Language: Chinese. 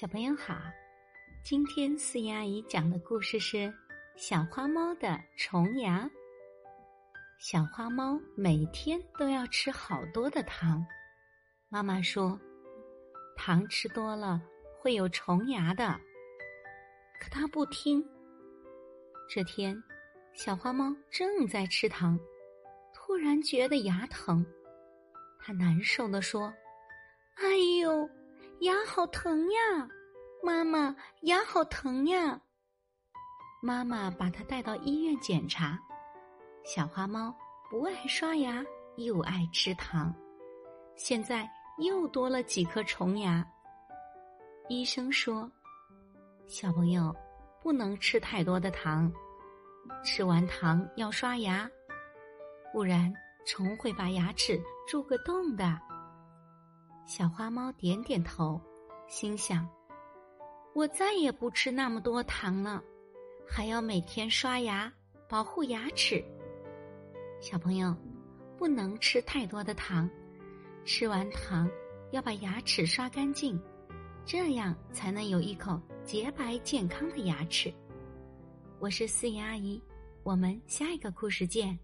小朋友好，今天思妍阿姨讲的故事是《小花猫的虫牙》。小花猫每天都要吃好多的糖，妈妈说，糖吃多了会有虫牙的，可它不听。这天，小花猫正在吃糖，突然觉得牙疼，它难受的说：“哎呦！”牙好疼呀，妈妈，牙好疼呀。妈妈把它带到医院检查。小花猫不爱刷牙，又爱吃糖，现在又多了几颗虫牙。医生说，小朋友不能吃太多的糖，吃完糖要刷牙，不然虫会把牙齿蛀个洞的。小花猫点点头，心想：“我再也不吃那么多糖了，还要每天刷牙保护牙齿。”小朋友，不能吃太多的糖，吃完糖要把牙齿刷干净，这样才能有一口洁白健康的牙齿。我是思妍阿姨，我们下一个故事见。